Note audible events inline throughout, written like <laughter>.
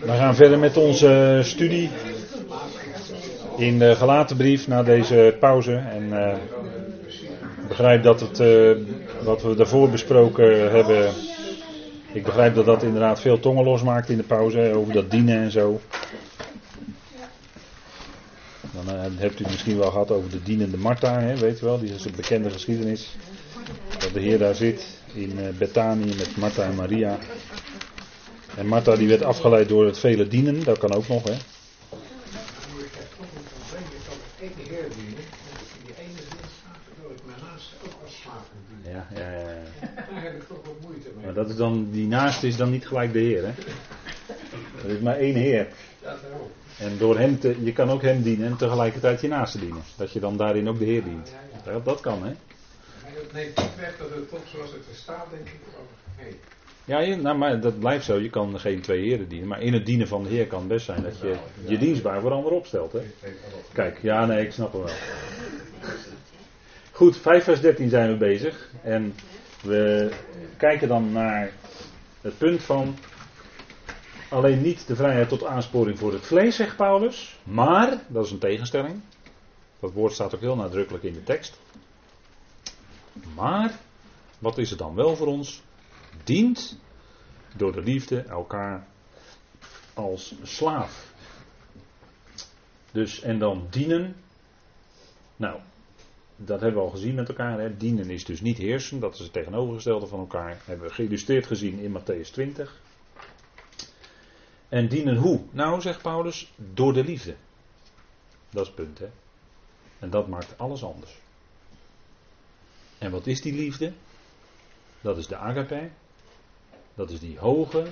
We gaan verder met onze studie in de gelatenbrief na deze pauze. En ik begrijp dat het, uh, wat we daarvoor besproken hebben, ik begrijp dat dat inderdaad veel tongen losmaakt in de pauze, over dat dienen en zo. Dan hebt u het misschien wel gehad over de dienende Martha, hè, weet je wel, die is een bekende geschiedenis. Dat de Heer daar zit in uh, Bethanië met Martha en Maria. En Martha die werd afgeleid door het vele dienen, dat kan ook nog hè. Ja, ja, ja. Daar heb ik toch wat moeite mee. Maar dat is dan, die naaste is dan niet gelijk de Heer hè. Er is maar één Heer. En door hem te, je kan ook hem dienen en tegelijkertijd je naaste dienen. Dat je dan daarin ook de Heer dient. Dat, dat kan hè. Dat neemt niet weg dat het toch zoals het er staat, denk ik. Oh. Ja, nou, maar dat blijft zo. Je kan geen twee heren dienen. Maar in het dienen van de Heer kan het best zijn dat je je dienstbaar voor ander opstelt. Hè? Kijk, ja, nee, ik snap hem wel. Goed, 5 vers 13 zijn we bezig. En we kijken dan naar het punt van. Alleen niet de vrijheid tot aansporing voor het vlees, zegt Paulus. Maar, dat is een tegenstelling. Dat woord staat ook heel nadrukkelijk in de tekst. Maar, wat is het dan wel voor ons? dient door de liefde elkaar als slaaf. Dus en dan dienen. Nou, dat hebben we al gezien met elkaar. Hè. Dienen is dus niet heersen, dat is het tegenovergestelde van elkaar. hebben we geïllustreerd gezien in Matthäus 20. En dienen hoe? Nou, zegt Paulus, door de liefde. Dat is het punt, hè. En dat maakt alles anders. En wat is die liefde? Dat is de agape. Dat is die hoge,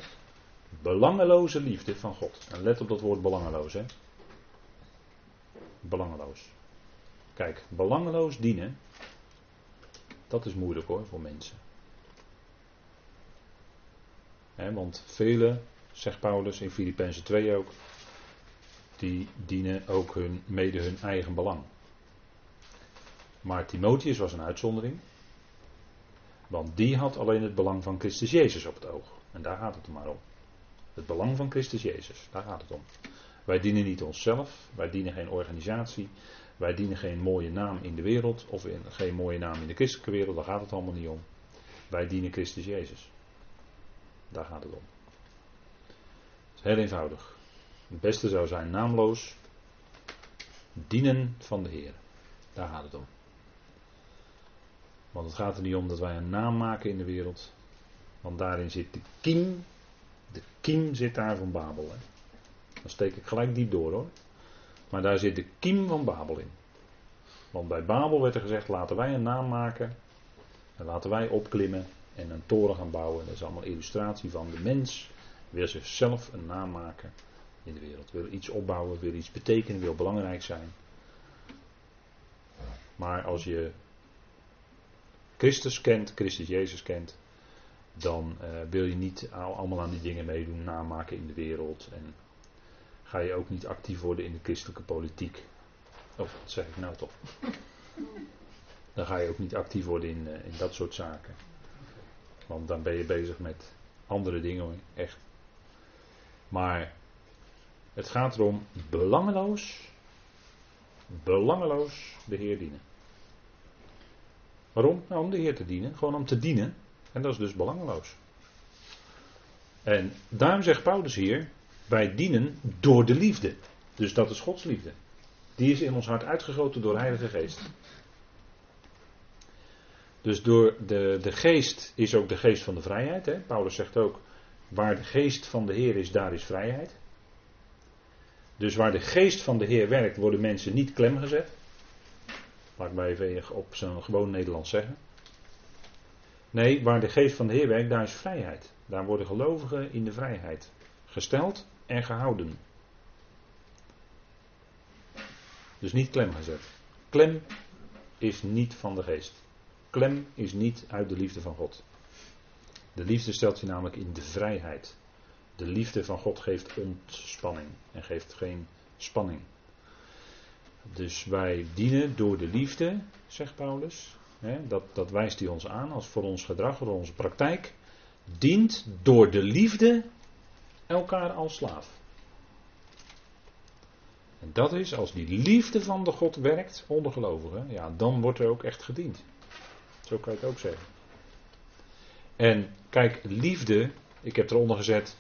belangeloze liefde van God. En let op dat woord belangeloos, hè. Belangeloos. Kijk, belangeloos dienen, dat is moeilijk hoor voor mensen. Want velen, zegt Paulus in Filippenzen 2 ook, die dienen ook hun, mede hun eigen belang. Maar Timotheus was een uitzondering. Want die had alleen het belang van Christus Jezus op het oog. En daar gaat het maar om. Het belang van Christus Jezus, daar gaat het om. Wij dienen niet onszelf, wij dienen geen organisatie, wij dienen geen mooie naam in de wereld of in, geen mooie naam in de christelijke wereld, daar gaat het allemaal niet om. Wij dienen Christus Jezus. Daar gaat het om. Het is heel eenvoudig. Het beste zou zijn naamloos dienen van de Heer. Daar gaat het om. Want het gaat er niet om dat wij een naam maken in de wereld. Want daarin zit de kiem. De kiem zit daar van Babel. Dan steek ik gelijk diep door hoor. Maar daar zit de kiem van Babel in. Want bij Babel werd er gezegd: laten wij een naam maken. En laten wij opklimmen en een toren gaan bouwen. Dat is allemaal illustratie van de mens. Wil zichzelf een naam maken in de wereld. Wil iets opbouwen, wil iets betekenen, wil belangrijk zijn. Maar als je Christus kent, Christus Jezus kent, dan uh, wil je niet allemaal aan die dingen meedoen, namaken in de wereld. En ga je ook niet actief worden in de christelijke politiek. Oh, wat zeg ik nou toch? <laughs> Dan ga je ook niet actief worden in, uh, in dat soort zaken. Want dan ben je bezig met andere dingen hoor, echt. Maar het gaat erom belangeloos, belangeloos de Heer dienen. Waarom? Nou, om de Heer te dienen. Gewoon om te dienen. En dat is dus belangeloos. En daarom zegt Paulus hier: wij dienen door de liefde. Dus dat is Gods liefde. Die is in ons hart uitgegoten door de Heilige Geest. Dus door de, de geest is ook de geest van de vrijheid. Hè? Paulus zegt ook: waar de geest van de Heer is, daar is vrijheid. Dus waar de geest van de Heer werkt, worden mensen niet klemgezet. Laat ik maar even op zo'n gewoon Nederlands zeggen. Nee, waar de geest van de Heer werkt, daar is vrijheid. Daar worden gelovigen in de vrijheid gesteld en gehouden. Dus niet klem gezet. Klem is niet van de geest. Klem is niet uit de liefde van God. De liefde stelt je namelijk in de vrijheid. De liefde van God geeft ontspanning en geeft geen spanning. Dus wij dienen door de liefde, zegt Paulus, hè, dat, dat wijst hij ons aan als voor ons gedrag, voor onze praktijk, dient door de liefde elkaar als slaaf. En dat is, als die liefde van de God werkt onder gelovigen, ja, dan wordt er ook echt gediend. Zo kan je het ook zeggen. En kijk, liefde, ik heb eronder gezet,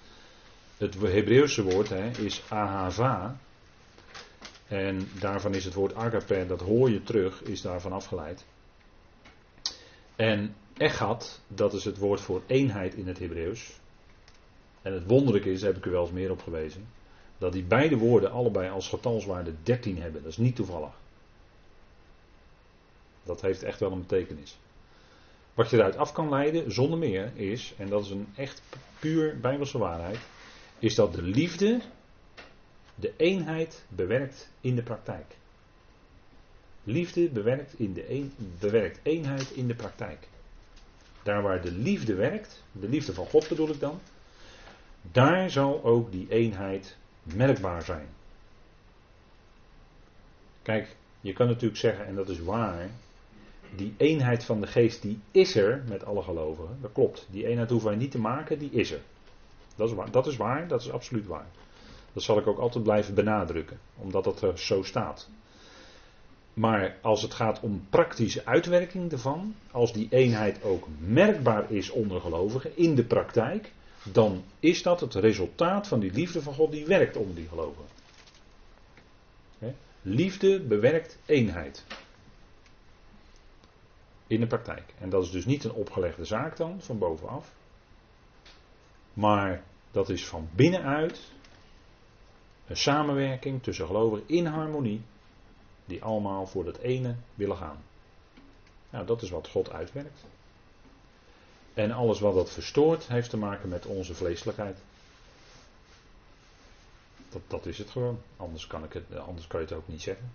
het Hebreeuwse woord hè, is ahava. En daarvan is het woord agape, dat hoor je terug, is daarvan afgeleid. En echat, dat is het woord voor eenheid in het Hebreeuws. En het wonderlijke is, daar heb ik u wel eens meer op gewezen, dat die beide woorden allebei als getalswaarde 13 hebben. Dat is niet toevallig. Dat heeft echt wel een betekenis. Wat je eruit af kan leiden, zonder meer, is, en dat is een echt puur bijbelse waarheid, is dat de liefde de eenheid bewerkt in de praktijk. Liefde bewerkt, in de een, bewerkt eenheid in de praktijk. Daar waar de liefde werkt, de liefde van God bedoel ik dan, daar zal ook die eenheid merkbaar zijn. Kijk, je kan natuurlijk zeggen, en dat is waar, die eenheid van de geest die is er met alle gelovigen. Dat klopt. Die eenheid hoeven wij niet te maken, die is er. Dat is waar, dat is, waar, dat is absoluut waar. Dat zal ik ook altijd blijven benadrukken, omdat dat er zo staat. Maar als het gaat om praktische uitwerking ervan, als die eenheid ook merkbaar is onder gelovigen in de praktijk, dan is dat het resultaat van die liefde van God die werkt onder die gelovigen. Liefde bewerkt eenheid. In de praktijk. En dat is dus niet een opgelegde zaak dan, van bovenaf. Maar dat is van binnenuit een samenwerking tussen gelovigen in harmonie, die allemaal voor dat ene willen gaan. Nou, dat is wat God uitwerkt. En alles wat dat verstoort, heeft te maken met onze vleeselijkheid. Dat, dat is het gewoon. Anders kan, ik het, anders kan je het ook niet zeggen.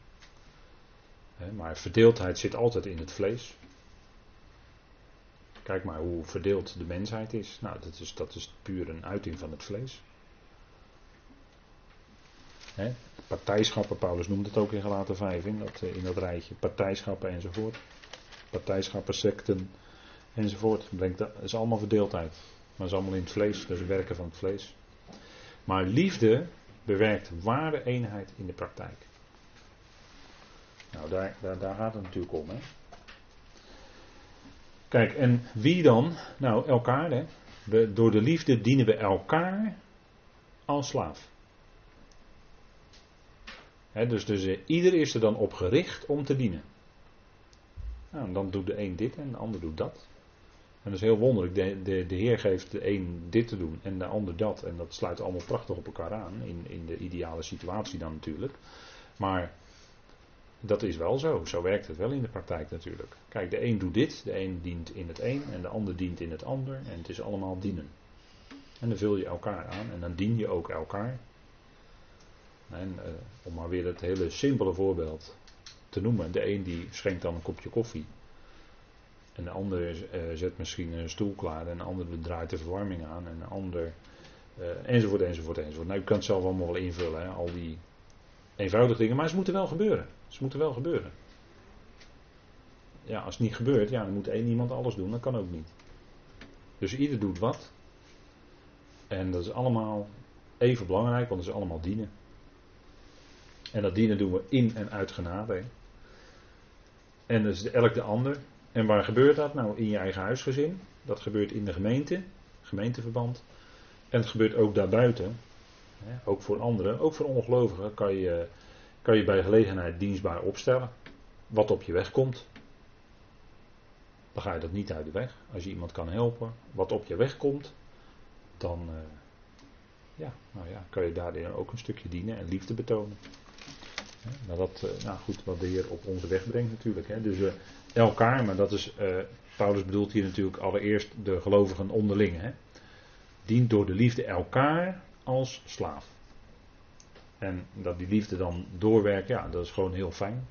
maar verdeeldheid zit altijd in het vlees. Kijk maar hoe verdeeld de mensheid is. Nou, dat is, dat is puur een uiting van het vlees. He, partijschappen, Paulus noemt het ook in gelaten 5 in dat, eh, in dat rijtje. Partijschappen enzovoort. Partijschappen, secten enzovoort. Brengt, dat is allemaal verdeeldheid. Maar dat is allemaal in het vlees, is werken van het vlees. Maar liefde bewerkt ware eenheid in de praktijk. Nou, daar, daar, daar gaat het natuurlijk om. Hè. Kijk, en wie dan? Nou, elkaar. Hè. We, door de liefde dienen we elkaar als slaaf. Dus dus eh, ieder is er dan op gericht om te dienen. Nou, dan doet de een dit en de ander doet dat. En dat is heel wonderlijk. De, de, de Heer geeft de een dit te doen en de ander dat. En dat sluit allemaal prachtig op elkaar aan. In, in de ideale situatie dan natuurlijk. Maar dat is wel zo. Zo werkt het wel in de praktijk natuurlijk. Kijk, de een doet dit, de een dient in het een en de ander dient in het ander. En het is allemaal dienen. En dan vul je elkaar aan en dan dien je ook elkaar. En uh, om maar weer het hele simpele voorbeeld te noemen. De een die schenkt dan een kopje koffie. En de ander uh, zet misschien een stoel klaar. En de ander draait de verwarming aan. En de ander. Uh, enzovoort, enzovoort, enzovoort. Nou, u kan het zelf allemaal wel invullen. Hè, al die eenvoudige dingen. Maar ze moeten wel gebeuren. Ze moeten wel gebeuren. Ja, als het niet gebeurt, ja, dan moet één iemand alles doen. Dat kan ook niet. Dus ieder doet wat. En dat is allemaal even belangrijk, want het is allemaal dienen. En dat dienen doen we in en uit genade. Hè. En is elk de ander. En waar gebeurt dat? Nou, in je eigen huisgezin. Dat gebeurt in de gemeente, gemeenteverband. En het gebeurt ook daarbuiten. Ook voor anderen, ook voor ongelovigen kan je, kan je bij gelegenheid dienstbaar opstellen. Wat op je weg komt. Dan ga je dat niet uit de weg. Als je iemand kan helpen, wat op je weg komt, dan uh, ja, nou ja, kan je daarin ook een stukje dienen en liefde betonen. Nou, dat, uh, nou goed, wat de Heer op onze weg brengt natuurlijk. Hè. Dus uh, elkaar, maar dat is, Paulus bedoelt hier natuurlijk allereerst de gelovigen onderling. Hè. Dient door de liefde elkaar als slaaf. En dat die liefde dan doorwerkt, ja, dat is gewoon heel fijn.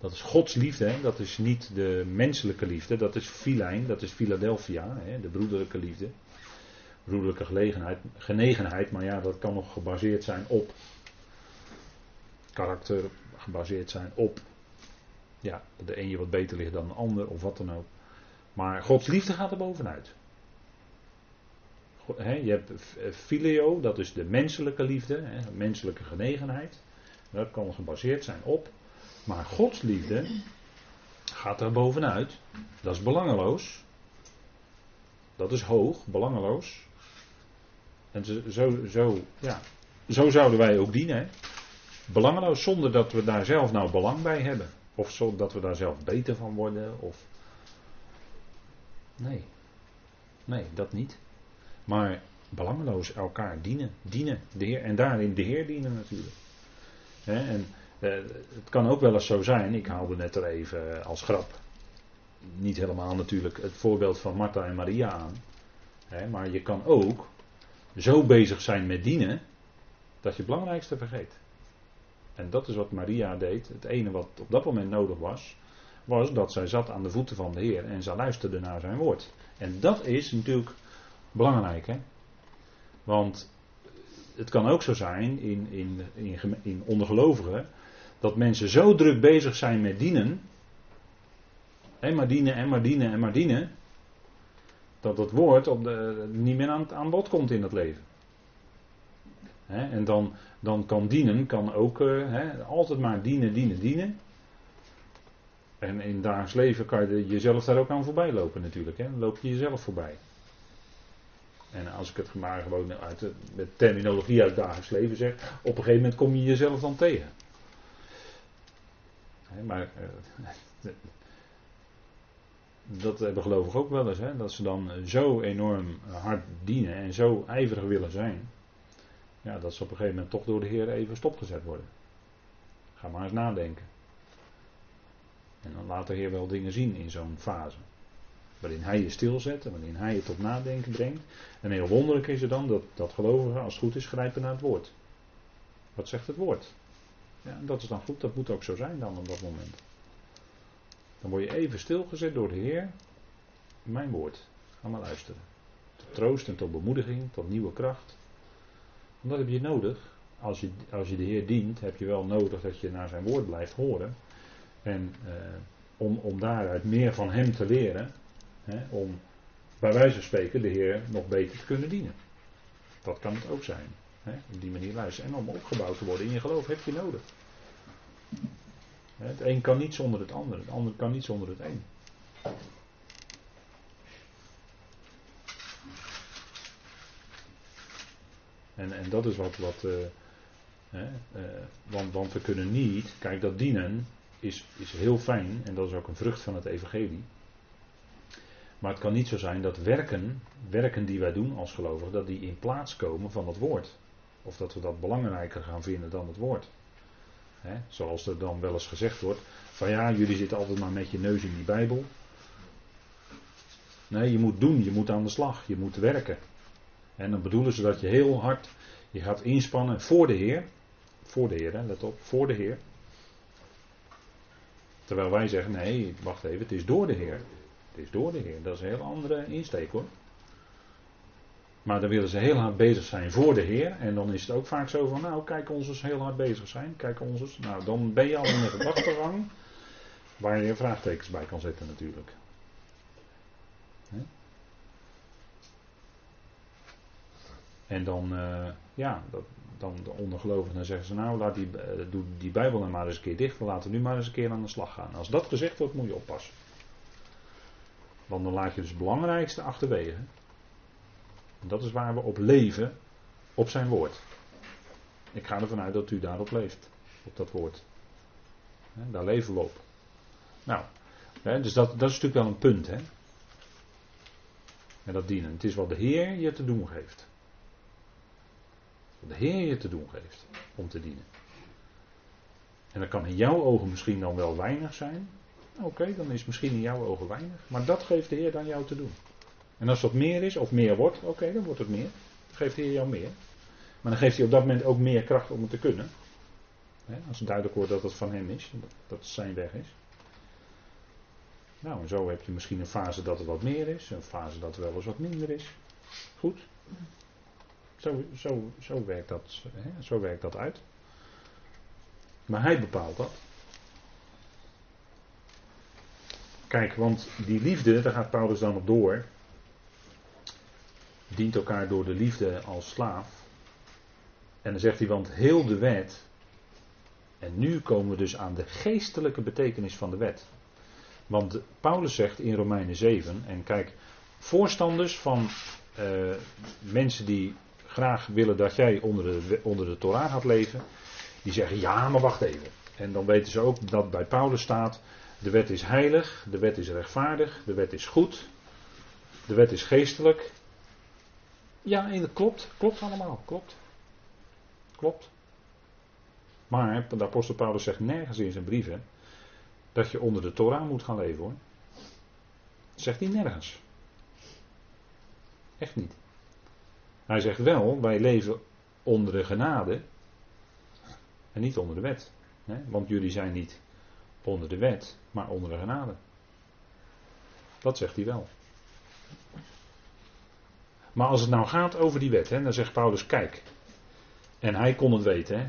Dat is Gods liefde, hè? dat is niet de menselijke liefde, dat is filijn, dat is Philadelphia, hè? de broederlijke liefde. Broederlijke gelegenheid, genegenheid, maar ja, dat kan nog gebaseerd zijn op karakter, gebaseerd zijn op Ja, dat de een je wat beter ligt dan de ander of wat dan ook. Maar Gods liefde gaat er bovenuit. Je hebt filio, dat is de menselijke liefde, de menselijke genegenheid. Dat kan gebaseerd zijn op. Maar Gods liefde gaat er bovenuit. Dat is belangeloos. Dat is hoog, belangeloos. En zo, zo, ja, zo zouden wij ook dienen. Hè? Belangeloos zonder dat we daar zelf nou belang bij hebben. Of zodat we daar zelf beter van worden. Of... Nee. Nee, dat niet. Maar belangeloos elkaar dienen. Dienen. De Heer, en daarin de Heer dienen natuurlijk. En eh, het kan ook wel eens zo zijn. Ik haalde net er even als grap. Niet helemaal natuurlijk het voorbeeld van Martha en Maria aan. Maar je kan ook zo bezig zijn met dienen. Dat je het belangrijkste vergeet. En dat is wat Maria deed. Het ene wat op dat moment nodig was, was dat zij zat aan de voeten van de Heer en zij luisterde naar zijn woord. En dat is natuurlijk belangrijk, hè? Want het kan ook zo zijn in, in, in, in ondergelovigen dat mensen zo druk bezig zijn met dienen, en maar dienen en maar dienen en maar dienen, dat het woord op de, niet meer aan, aan bod komt in het leven. En dan, dan kan dienen, kan ook eh, altijd maar dienen, dienen, dienen. En in dagelijks leven kan je jezelf daar ook aan voorbij lopen natuurlijk. Dan loop je jezelf voorbij. En als ik het maar gewoon uit met terminologie uit dagelijks leven zeg, op een gegeven moment kom je jezelf dan tegen. Maar eh, <laughs> dat hebben gelovigen ook wel eens, dat ze dan zo enorm hard dienen en zo ijverig willen zijn. Ja, dat ze op een gegeven moment toch door de Heer even stopgezet worden. Ga maar eens nadenken. En dan laat de Heer wel dingen zien in zo'n fase. Waarin hij je stilzet en waarin hij je tot nadenken brengt. En heel wonderlijk is het dan dat, dat gelovigen, als het goed is, grijpen naar het woord. Wat zegt het woord? Ja, dat is dan goed, dat moet ook zo zijn dan op dat moment. Dan word je even stilgezet door de Heer. Mijn woord. Ga maar luisteren. Tot troost en tot bemoediging, tot nieuwe kracht. En dat heb je nodig. Als je, als je de Heer dient, heb je wel nodig dat je naar zijn woord blijft horen. En eh, om, om daaruit meer van hem te leren. Hè, om bij wijze van spreken de Heer nog beter te kunnen dienen. Dat kan het ook zijn. Hè, op die manier luisteren. En om opgebouwd te worden in je geloof heb je nodig. Het een kan niet zonder het ander. Het ander kan niet zonder het een. En, en dat is wat. wat eh, hè, eh, want, we kunnen niet. Kijk, dat dienen is, is heel fijn. En dat is ook een vrucht van het Evangelie. Maar het kan niet zo zijn dat werken, werken die wij doen als gelovigen, dat die in plaats komen van het woord. Of dat we dat belangrijker gaan vinden dan het woord. Hè, zoals er dan wel eens gezegd wordt: van ja, jullie zitten altijd maar met je neus in die Bijbel. Nee, je moet doen, je moet aan de slag, je moet werken. En dan bedoelen ze dat je heel hard je gaat inspannen voor de Heer. Voor de Heer, hè, let op, voor de Heer. Terwijl wij zeggen: nee, wacht even, het is door de Heer. Het is door de Heer. Dat is een heel andere insteek hoor. Maar dan willen ze heel hard bezig zijn voor de Heer. En dan is het ook vaak zo van, nou, kijk ons eens heel hard bezig zijn. Kijk ons eens. Nou, dan ben je al in een gedachtegang waar je vraagtekens bij kan zetten natuurlijk. En dan, eh, ja, dan de ondergelovigen zeggen ze, nou, laat die, eh, doe die Bijbel dan maar eens een keer dicht. We laten nu maar eens een keer aan de slag gaan. Als dat gezegd wordt, moet je oppassen. Want dan laat je dus het belangrijkste achterwege. En dat is waar we op leven, op zijn woord. Ik ga ervan uit dat u daarop leeft, op dat woord. Daar leven we op. Nou, dus dat, dat is natuurlijk wel een punt. Hè? En dat dienen. Het is wat de Heer je te doen geeft. De Heer je te doen geeft om te dienen. En dat kan in jouw ogen misschien dan wel weinig zijn. Oké, dan is misschien in jouw ogen weinig. Maar dat geeft de Heer dan jou te doen. En als dat meer is, of meer wordt, oké, dan wordt het meer. Dan geeft de Heer jou meer. Maar dan geeft hij op dat moment ook meer kracht om het te kunnen. als het duidelijk wordt dat het van hem is, dat het zijn weg is. Nou, en zo heb je misschien een fase dat het wat meer is, een fase dat het wel eens wat minder is. Goed. Zo, zo, zo, werkt, dat, hè, zo werkt dat uit. Maar hij bepaalt dat. Kijk, want die liefde, daar gaat Paulus dan op door. Dient elkaar door de liefde als slaaf. En dan zegt hij, want heel de wet. En nu komen we dus aan de geestelijke betekenis van de wet. Want Paulus zegt in Romeinen 7, en kijk, voorstanders van eh, mensen die graag willen dat jij onder de, onder de Torah gaat leven, die zeggen ja, maar wacht even. En dan weten ze ook dat bij Paulus staat, de wet is heilig, de wet is rechtvaardig, de wet is goed, de wet is geestelijk. Ja, en dat klopt, klopt allemaal, klopt. Klopt. Maar de apostel Paulus zegt nergens in zijn brieven dat je onder de Torah moet gaan leven hoor. Dat zegt hij nergens. Echt niet. Hij zegt wel, wij leven onder de genade en niet onder de wet. Want jullie zijn niet onder de wet, maar onder de genade. Dat zegt hij wel. Maar als het nou gaat over die wet, hè, dan zegt Paulus: kijk. En hij kon het weten. Hè.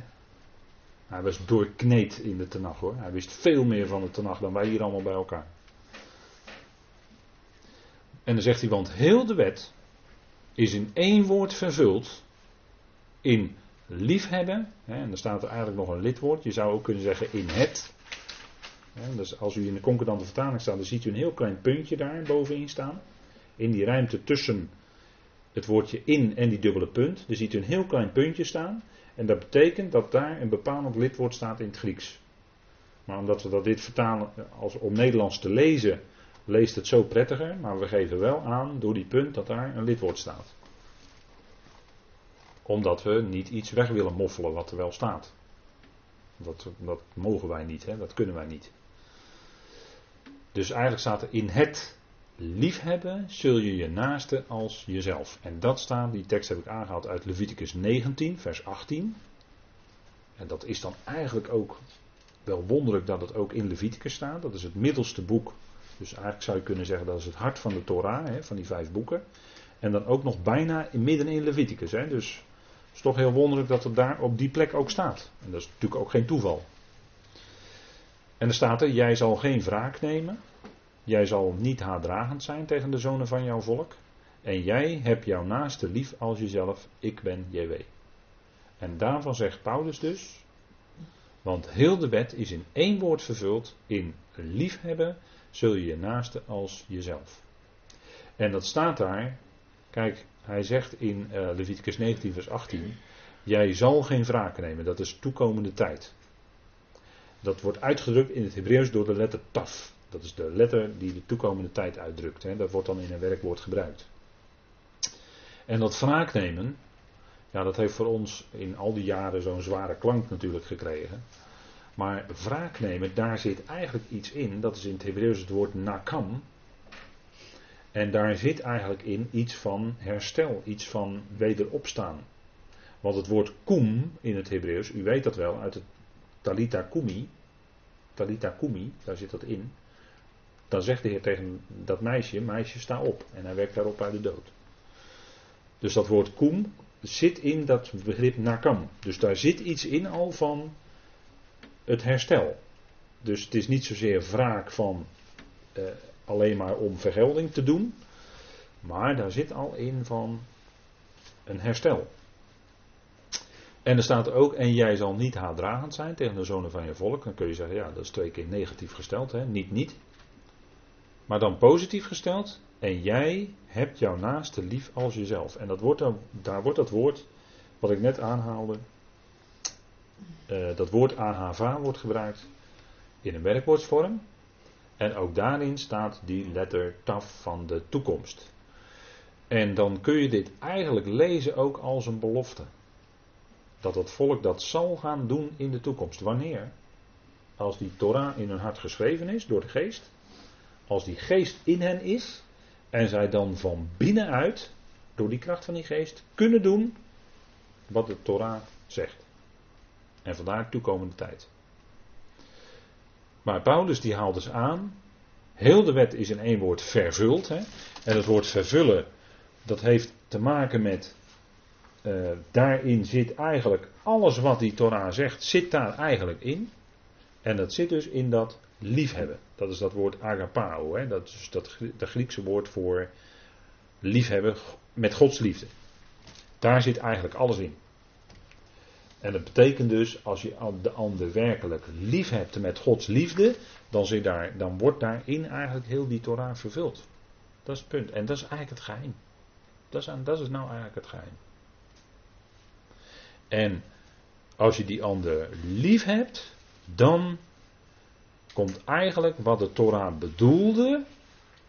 Hij was doorkneed in de Tenach hoor. Hij wist veel meer van de Tenach dan wij hier allemaal bij elkaar. En dan zegt hij: want heel de wet is in één woord vervuld. In liefhebben. Hè, en dan staat er eigenlijk nog een lidwoord. Je zou ook kunnen zeggen in het. dus als u in de concordante vertaling staat, dan ziet u een heel klein puntje daar bovenin staan. In die ruimte tussen het woordje in en die dubbele punt. Dan ziet u een heel klein puntje staan. En dat betekent dat daar een bepalend lidwoord staat in het Grieks. Maar omdat we dat dit vertalen als om Nederlands te lezen, leest het zo prettiger. Maar we geven wel aan door die punt dat daar een lidwoord staat omdat we niet iets weg willen moffelen wat er wel staat. Dat, dat mogen wij niet, hè? dat kunnen wij niet. Dus eigenlijk staat er in het liefhebben zul je je naaste als jezelf. En dat staat, die tekst heb ik aangehaald uit Leviticus 19, vers 18. En dat is dan eigenlijk ook wel wonderlijk dat het ook in Leviticus staat. Dat is het middelste boek. Dus eigenlijk zou je kunnen zeggen dat is het hart van de Torah, hè, van die vijf boeken. En dan ook nog bijna midden in Leviticus. Hè. Dus is toch heel wonderlijk dat het daar op die plek ook staat. En dat is natuurlijk ook geen toeval. En er staat er: Jij zal geen wraak nemen. Jij zal niet haatdragend zijn tegen de zonen van jouw volk. En jij hebt jouw naaste lief als jezelf. Ik ben JW. En daarvan zegt Paulus dus. Want heel de wet is in één woord vervuld. In liefhebben zul je je naaste als jezelf. En dat staat daar. Kijk, hij zegt in uh, Leviticus 19, vers 18: Jij zal geen wraak nemen, dat is toekomende tijd. Dat wordt uitgedrukt in het Hebreeuws door de letter taf. Dat is de letter die de toekomende tijd uitdrukt. Hè. Dat wordt dan in een werkwoord gebruikt. En dat wraak nemen, ja, dat heeft voor ons in al die jaren zo'n zware klank natuurlijk gekregen. Maar wraak nemen, daar zit eigenlijk iets in. Dat is in het Hebreeuws het woord nakam. En daar zit eigenlijk in iets van herstel, iets van wederopstaan. Want het woord kum in het Hebreeuws, u weet dat wel uit het Talita Kumi, Talita Kumi, daar zit dat in. Dan zegt de Heer tegen dat meisje, meisje sta op. En hij werkt daarop uit de dood. Dus dat woord kum zit in dat begrip nakam. Dus daar zit iets in al van het herstel. Dus het is niet zozeer wraak van eh, alleen maar om vergelding te doen. Maar daar zit al in van een herstel. En er staat ook, en jij zal niet haatdragend zijn tegen de zonen van je volk. Dan kun je zeggen, ja, dat is twee keer negatief gesteld, hè? niet niet. Maar dan positief gesteld, en jij hebt jouw naaste lief als jezelf. En dat wordt dan, daar wordt dat woord, wat ik net aanhaalde, uh, dat woord ahava wordt gebruikt in een werkwoordsvorm. En ook daarin staat die letter taf van de toekomst. En dan kun je dit eigenlijk lezen ook als een belofte. Dat het volk dat zal gaan doen in de toekomst. Wanneer? Als die Torah in hun hart geschreven is door de geest. Als die geest in hen is. En zij dan van binnenuit, door die kracht van die geest, kunnen doen wat de Torah zegt. En vandaar toekomende tijd. Maar Paulus die haalt dus aan, heel de wet is in één woord vervuld. Hè? En het woord vervullen, dat heeft te maken met, uh, daarin zit eigenlijk alles wat die Torah zegt, zit daar eigenlijk in. En dat zit dus in dat liefhebben. Dat is dat woord agapao. Hè? Dat is dat Grie- dat Griekse woord voor liefhebben met Gods liefde. Daar zit eigenlijk alles in. En dat betekent dus, als je de ander werkelijk lief hebt met Gods liefde, dan, zit daar, dan wordt daarin eigenlijk heel die Torah vervuld. Dat is het punt. En dat is eigenlijk het geheim. Dat is, dat is nou eigenlijk het geheim. En als je die ander lief hebt, dan komt eigenlijk wat de Torah bedoelde,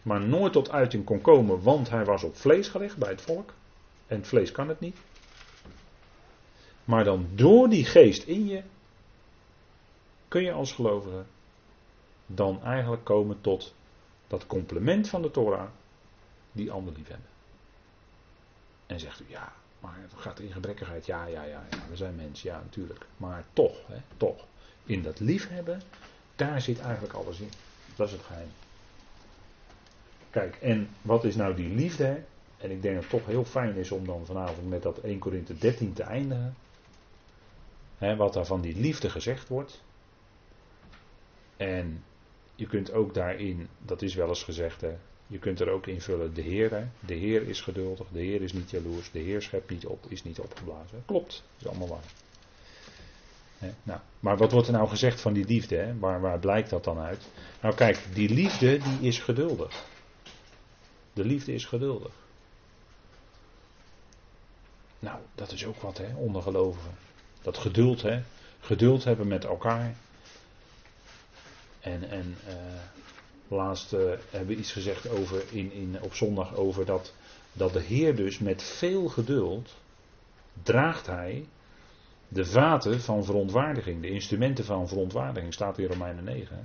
maar nooit tot uiting kon komen, want hij was op vlees gelegd bij het volk. En het vlees kan het niet. Maar dan door die geest in je kun je als gelovige dan eigenlijk komen tot dat complement van de Torah die ander lief hebben. En zegt u ja, maar het gaat in gebrekkigheid. Ja, ja, ja, we zijn mensen, ja natuurlijk. Maar toch, hè, toch. In dat liefhebben, daar zit eigenlijk alles in. Dat is het geheim. Kijk, en wat is nou die liefde? En ik denk dat het toch heel fijn is om dan vanavond met dat 1 Korinthe 13 te eindigen. Wat daar van die liefde gezegd wordt. En je kunt ook daarin, dat is wel eens gezegd, hè, je kunt er ook invullen de Heer. De Heer is geduldig, de Heer is niet jaloers, de Heer schept niet op, is niet opgeblazen. Klopt, is allemaal waar. Nou, maar wat wordt er nou gezegd van die liefde? Waar, waar blijkt dat dan uit? Nou kijk, die liefde die is geduldig. De liefde is geduldig. Nou, dat is ook wat, hè, onder gelovigen. Dat geduld, hè. Geduld hebben met elkaar. En, en eh, laatst eh, hebben we iets gezegd over in, in, op zondag over dat, dat de Heer dus met veel geduld draagt hij de vaten van verontwaardiging, de instrumenten van verontwaardiging, staat in Romeinen 9. hè.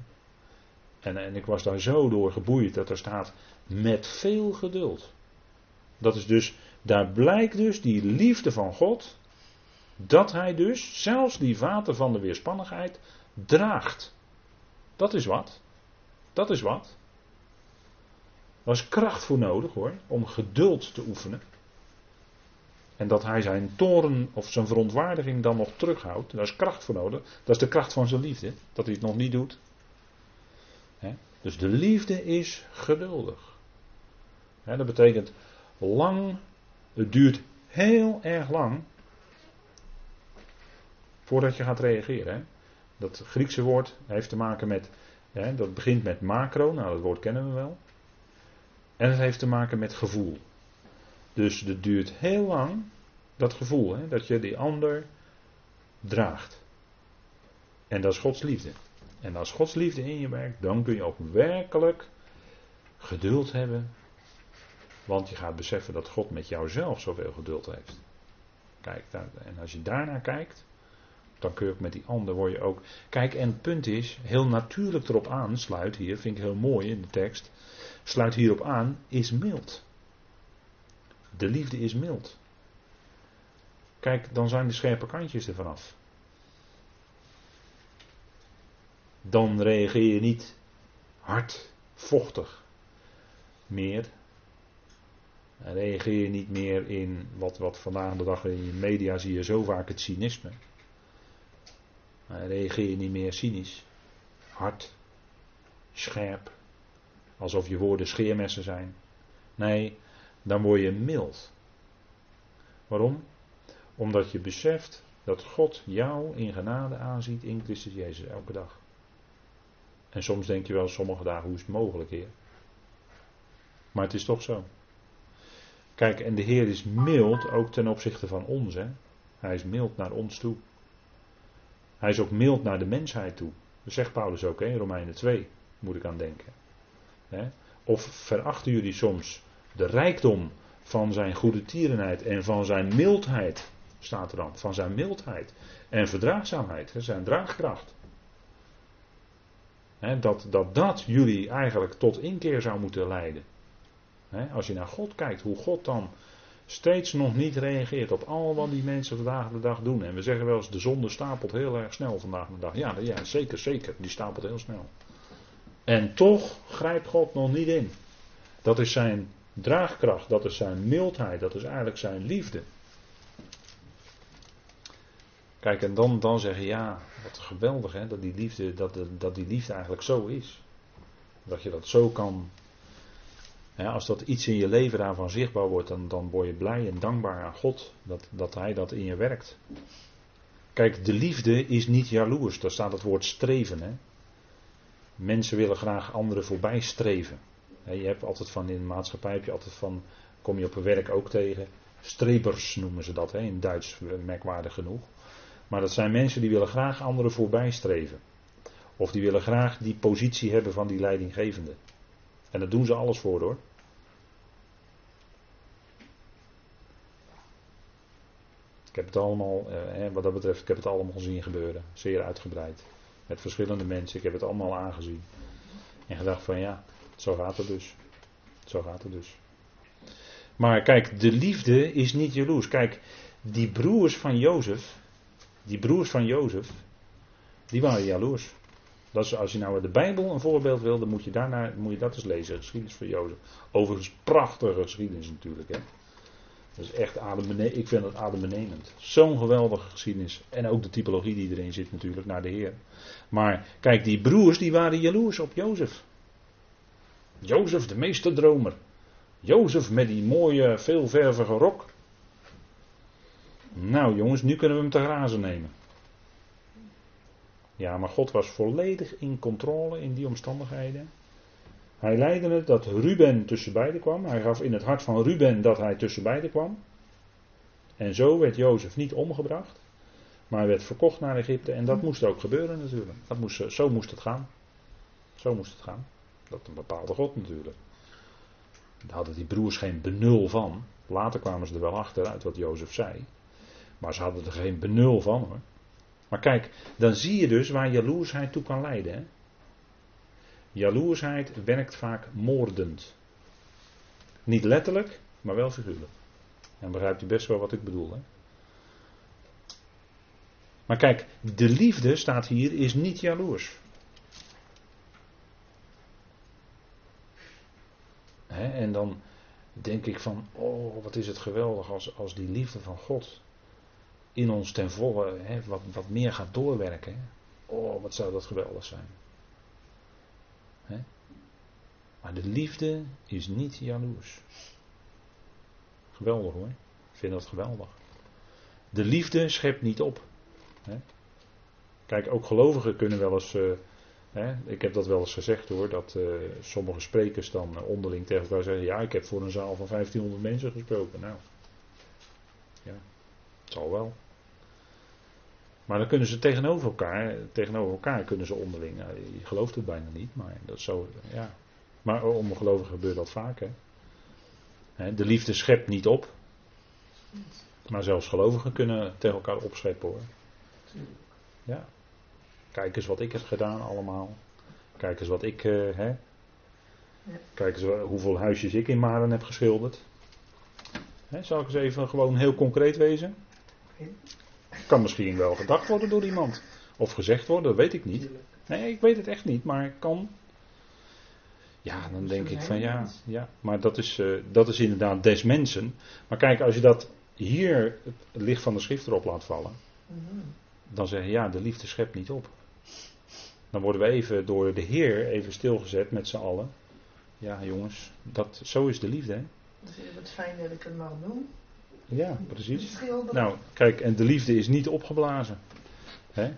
En, en ik was daar zo door geboeid dat er staat met veel geduld. Dat is dus, daar blijkt dus die liefde van God, dat hij dus zelfs die vaten van de weerspannigheid draagt. Dat is wat. Dat is wat. Daar is kracht voor nodig hoor, om geduld te oefenen. En dat hij zijn toren of zijn verontwaardiging dan nog terughoudt, daar is kracht voor nodig. Dat is de kracht van zijn liefde, dat hij het nog niet doet. Dus de liefde is geduldig. Dat betekent lang, het duurt heel erg lang voordat je gaat reageren. Dat Griekse woord heeft te maken met, hè, dat begint met macro, nou dat woord kennen we wel. En het heeft te maken met gevoel. Dus het duurt heel lang, dat gevoel, hè, dat je die ander draagt. En dat is Gods liefde. En als Gods liefde in je werkt, dan kun je ook werkelijk geduld hebben. Want je gaat beseffen dat God met jou zelf zoveel geduld heeft. Kijk, en als je daarnaar kijkt, dan kun je ook met die ander word je ook. Kijk, en het punt is, heel natuurlijk erop aan, sluit hier, vind ik heel mooi in de tekst. Sluit hierop aan, is mild. De liefde is mild. Kijk, dan zijn de scherpe kantjes er vanaf. Dan reageer je niet hard, vochtig meer. Reageer je niet meer in wat, wat vandaag de dag in de media zie je zo vaak het cynisme. Reageer je niet meer cynisch, hard, scherp, alsof je woorden scheermessen zijn. Nee, dan word je mild. Waarom? Omdat je beseft dat God jou in genade aanziet in Christus Jezus elke dag. En soms denk je wel sommige dagen, hoe is het mogelijk, Heer? Maar het is toch zo. Kijk, en de Heer is mild ook ten opzichte van ons. Hè? Hij is mild naar ons toe. Hij is ook mild naar de mensheid toe. Dat zegt Paulus ook in Romeinen 2, moet ik aan denken. Of verachten jullie soms de rijkdom van zijn goede tierenheid en van zijn mildheid, staat er dan, van zijn mildheid en verdraagzaamheid, zijn draagkracht. Dat, dat dat jullie eigenlijk tot inkeer zou moeten leiden. Als je naar God kijkt, hoe God dan steeds nog niet reageert op al wat die mensen vandaag de dag doen. En we zeggen wel eens, de zonde stapelt heel erg snel vandaag de dag. Ja, ja zeker, zeker, die stapelt heel snel. En toch grijpt God nog niet in. Dat is zijn draagkracht, dat is zijn mildheid, dat is eigenlijk zijn liefde. Kijk, en dan, dan zeggen ja, Wat geweldig hè, dat die, liefde, dat, dat die liefde eigenlijk zo is. Dat je dat zo kan. Als dat iets in je leven daarvan zichtbaar wordt, dan, dan word je blij en dankbaar aan God dat, dat Hij dat in je werkt. Kijk, de liefde is niet jaloers. Daar staat het woord streven. Hè? Mensen willen graag anderen voorbij streven. Je hebt altijd van in de maatschappij heb je altijd van, kom je op werk ook tegen. Strebers noemen ze dat hè, in Duits eh, merkwaardig genoeg. Maar dat zijn mensen die willen graag anderen voorbij streven. Of die willen graag die positie hebben van die leidinggevende. En daar doen ze alles voor hoor. Ik heb het allemaal, eh, wat dat betreft, ik heb het allemaal gezien gebeuren. Zeer uitgebreid. Met verschillende mensen. Ik heb het allemaal aangezien. En gedacht van ja, zo gaat het dus. Zo gaat het dus. Maar kijk, de liefde is niet jaloers. Kijk, die broers van Jozef, die broers van Jozef, die waren jaloers. Dat is, als je nou de Bijbel een voorbeeld wil, dan moet je, daarna, moet je dat eens lezen. Geschiedenis van Jozef. Overigens prachtige geschiedenis natuurlijk. Hè. Dat is echt adembenemend. Ik vind het adembenemend. Zo'n geweldige geschiedenis. En ook de typologie die erin zit natuurlijk naar de Heer. Maar kijk, die broers die waren jaloers op Jozef. Jozef, de meesterdromer. Jozef met die mooie, veelvervige rok. Nou jongens, nu kunnen we hem te grazen nemen. Ja, maar God was volledig in controle in die omstandigheden. Hij leidde het dat Ruben tussen beiden kwam. Hij gaf in het hart van Ruben dat hij tussen beiden kwam. En zo werd Jozef niet omgebracht. Maar werd verkocht naar Egypte. En dat moest ook gebeuren natuurlijk. Dat moest, zo moest het gaan. Zo moest het gaan. Dat een bepaalde God natuurlijk. Daar hadden die broers geen benul van. Later kwamen ze er wel achter uit wat Jozef zei. Maar ze hadden er geen benul van hoor. Maar kijk, dan zie je dus waar jaloersheid toe kan leiden. Hè? Jaloersheid werkt vaak moordend. Niet letterlijk, maar wel figuurlijk. En begrijpt u best wel wat ik bedoel. Hè? Maar kijk, de liefde staat hier is niet jaloers. En dan denk ik van, oh wat is het geweldig als, als die liefde van God in ons ten volle hè, wat, wat meer gaat doorwerken. Oh wat zou dat geweldig zijn. Hè? Maar de liefde is niet jaloers. Geweldig hoor. Ik vind dat geweldig. De liefde schept niet op. Hè? Kijk, ook gelovigen kunnen wel eens. eh, ik heb dat wel eens gezegd hoor. Dat eh, sommige sprekers dan eh, onderling tegen elkaar zeggen. Ja, ik heb voor een zaal van 1500 mensen gesproken. Nou. Ja, het zal wel. Maar dan kunnen ze tegenover elkaar, tegenover elkaar kunnen ze onderling. Nou, je gelooft het bijna niet, maar dat zo. Ja. Maar om gelovigen gebeurt dat vaak. Hè. De liefde schept niet op. Maar zelfs gelovigen kunnen tegen elkaar opscheppen hoor. Ja. Kijk eens wat ik heb gedaan allemaal. Kijk eens wat ik. eh, hè. Kijk eens hoeveel huisjes ik in Maren heb geschilderd. Hè, zal ik eens even gewoon heel concreet wezen? Kan misschien wel gedacht worden door iemand. Of gezegd worden, dat weet ik niet. Nee, ik weet het echt niet, maar kan. Ja, dan denk ik van ja, ja. Maar dat is, eh, dat is inderdaad des mensen. Maar kijk, als je dat hier het licht van de schrift erop laat vallen. Dan zeg je ja, de liefde schept niet op. Dan worden we even door de Heer even stilgezet met z'n allen. Ja, jongens, dat, zo is de liefde. Hè? Dus wat fijn dat ik het mag doen. Ja, precies. Nou, kijk, en de liefde is niet opgeblazen. Hè?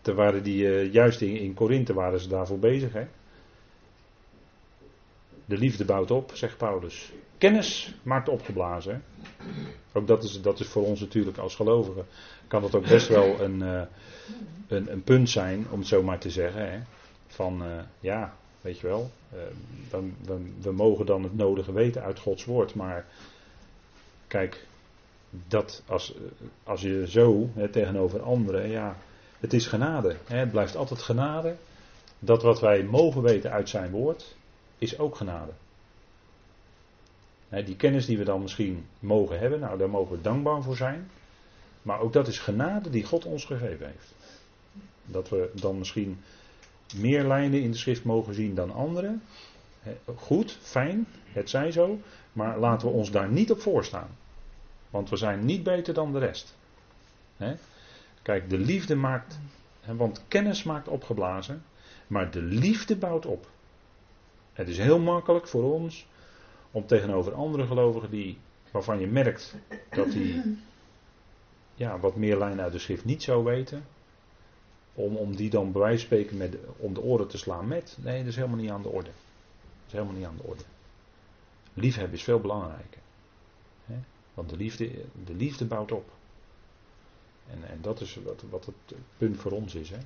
Ter waren die, eh, juist in, in Korinthe waren ze daarvoor bezig. Hè? De liefde bouwt op, zegt Paulus. Kennis maakt opgeblazen. Hè? Ook dat is, dat is voor ons natuurlijk als gelovigen. Kan dat ook best wel een, eh, een, een punt zijn, om het zo maar te zeggen. Hè? Van eh, ja, weet je wel. eh, we, we, we mogen dan het nodige weten uit Gods woord. Maar kijk, dat als, als je zo hè, tegenover anderen, ja, het is genade. Hè, het blijft altijd genade. Dat wat wij mogen weten uit zijn woord, is ook genade. Hè, die kennis die we dan misschien mogen hebben, nou daar mogen we dankbaar voor zijn. Maar ook dat is genade die God ons gegeven heeft. Dat we dan misschien meer lijnen in de schrift mogen zien dan anderen. Goed, fijn, het zij zo. Maar laten we ons daar niet op voorstaan. Want we zijn niet beter dan de rest. Kijk, de liefde maakt Want kennis maakt opgeblazen, maar de liefde bouwt op. Het is heel makkelijk voor ons om tegenover andere gelovigen die, waarvan je merkt dat die ja, wat meer lijn uit de schrift niet zo weten, om, om die dan bij wijze van spreken met, om de oren te slaan met. Nee, dat is helemaal niet aan de orde. Dat is helemaal niet aan de orde. Liefhebben is veel belangrijker. Want de liefde, de liefde bouwt op. En, en dat is wat, wat het punt voor ons is. Hè?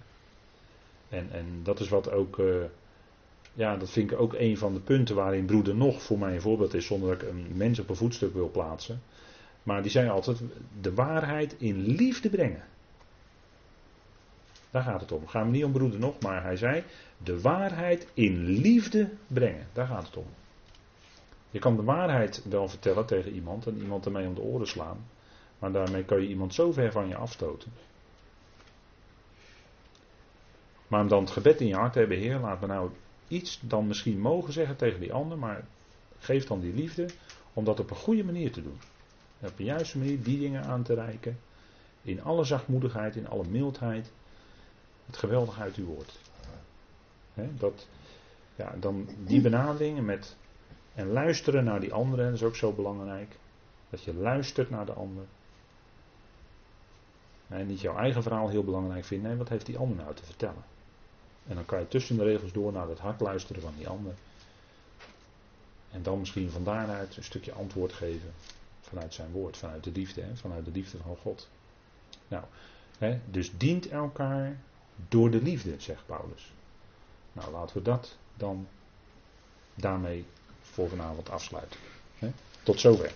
En, en dat is wat ook. eh, ja, dat vind ik ook een van de punten waarin broeder nog voor mij een voorbeeld is, zonder dat ik een mens op een voetstuk wil plaatsen. Maar die zei altijd: de waarheid in liefde brengen. Daar gaat het om. Gaat me niet om broeder nog, maar hij zei: de waarheid in liefde brengen. Daar gaat het om. Je kan de waarheid wel vertellen tegen iemand en iemand ermee om de oren slaan. Maar daarmee kan je iemand zo ver van je afstoten. Maar om dan het gebed in je hart te hebben, Heer, laat me nou iets dan misschien mogen zeggen tegen die ander, maar geef dan die liefde om dat op een goede manier te doen. En op een juiste manier die dingen aan te reiken. In alle zachtmoedigheid, in alle mildheid. Het geweldige uit uw woord. Dat, ja, dan die benaderingen met. En luisteren naar die anderen, dat is ook zo belangrijk. Dat je luistert naar de ander. En niet jouw eigen verhaal heel belangrijk vinden. Nee, wat heeft die ander nou te vertellen? En dan kan je tussen de regels door naar het hart luisteren van die ander. En dan misschien van daaruit een stukje antwoord geven. Vanuit zijn woord, vanuit de liefde, hè, vanuit de liefde van God. Nou, hè, dus dient elkaar door de liefde, zegt Paulus. Nou, laten we dat dan daarmee voor vanavond afsluiten. Tot zover.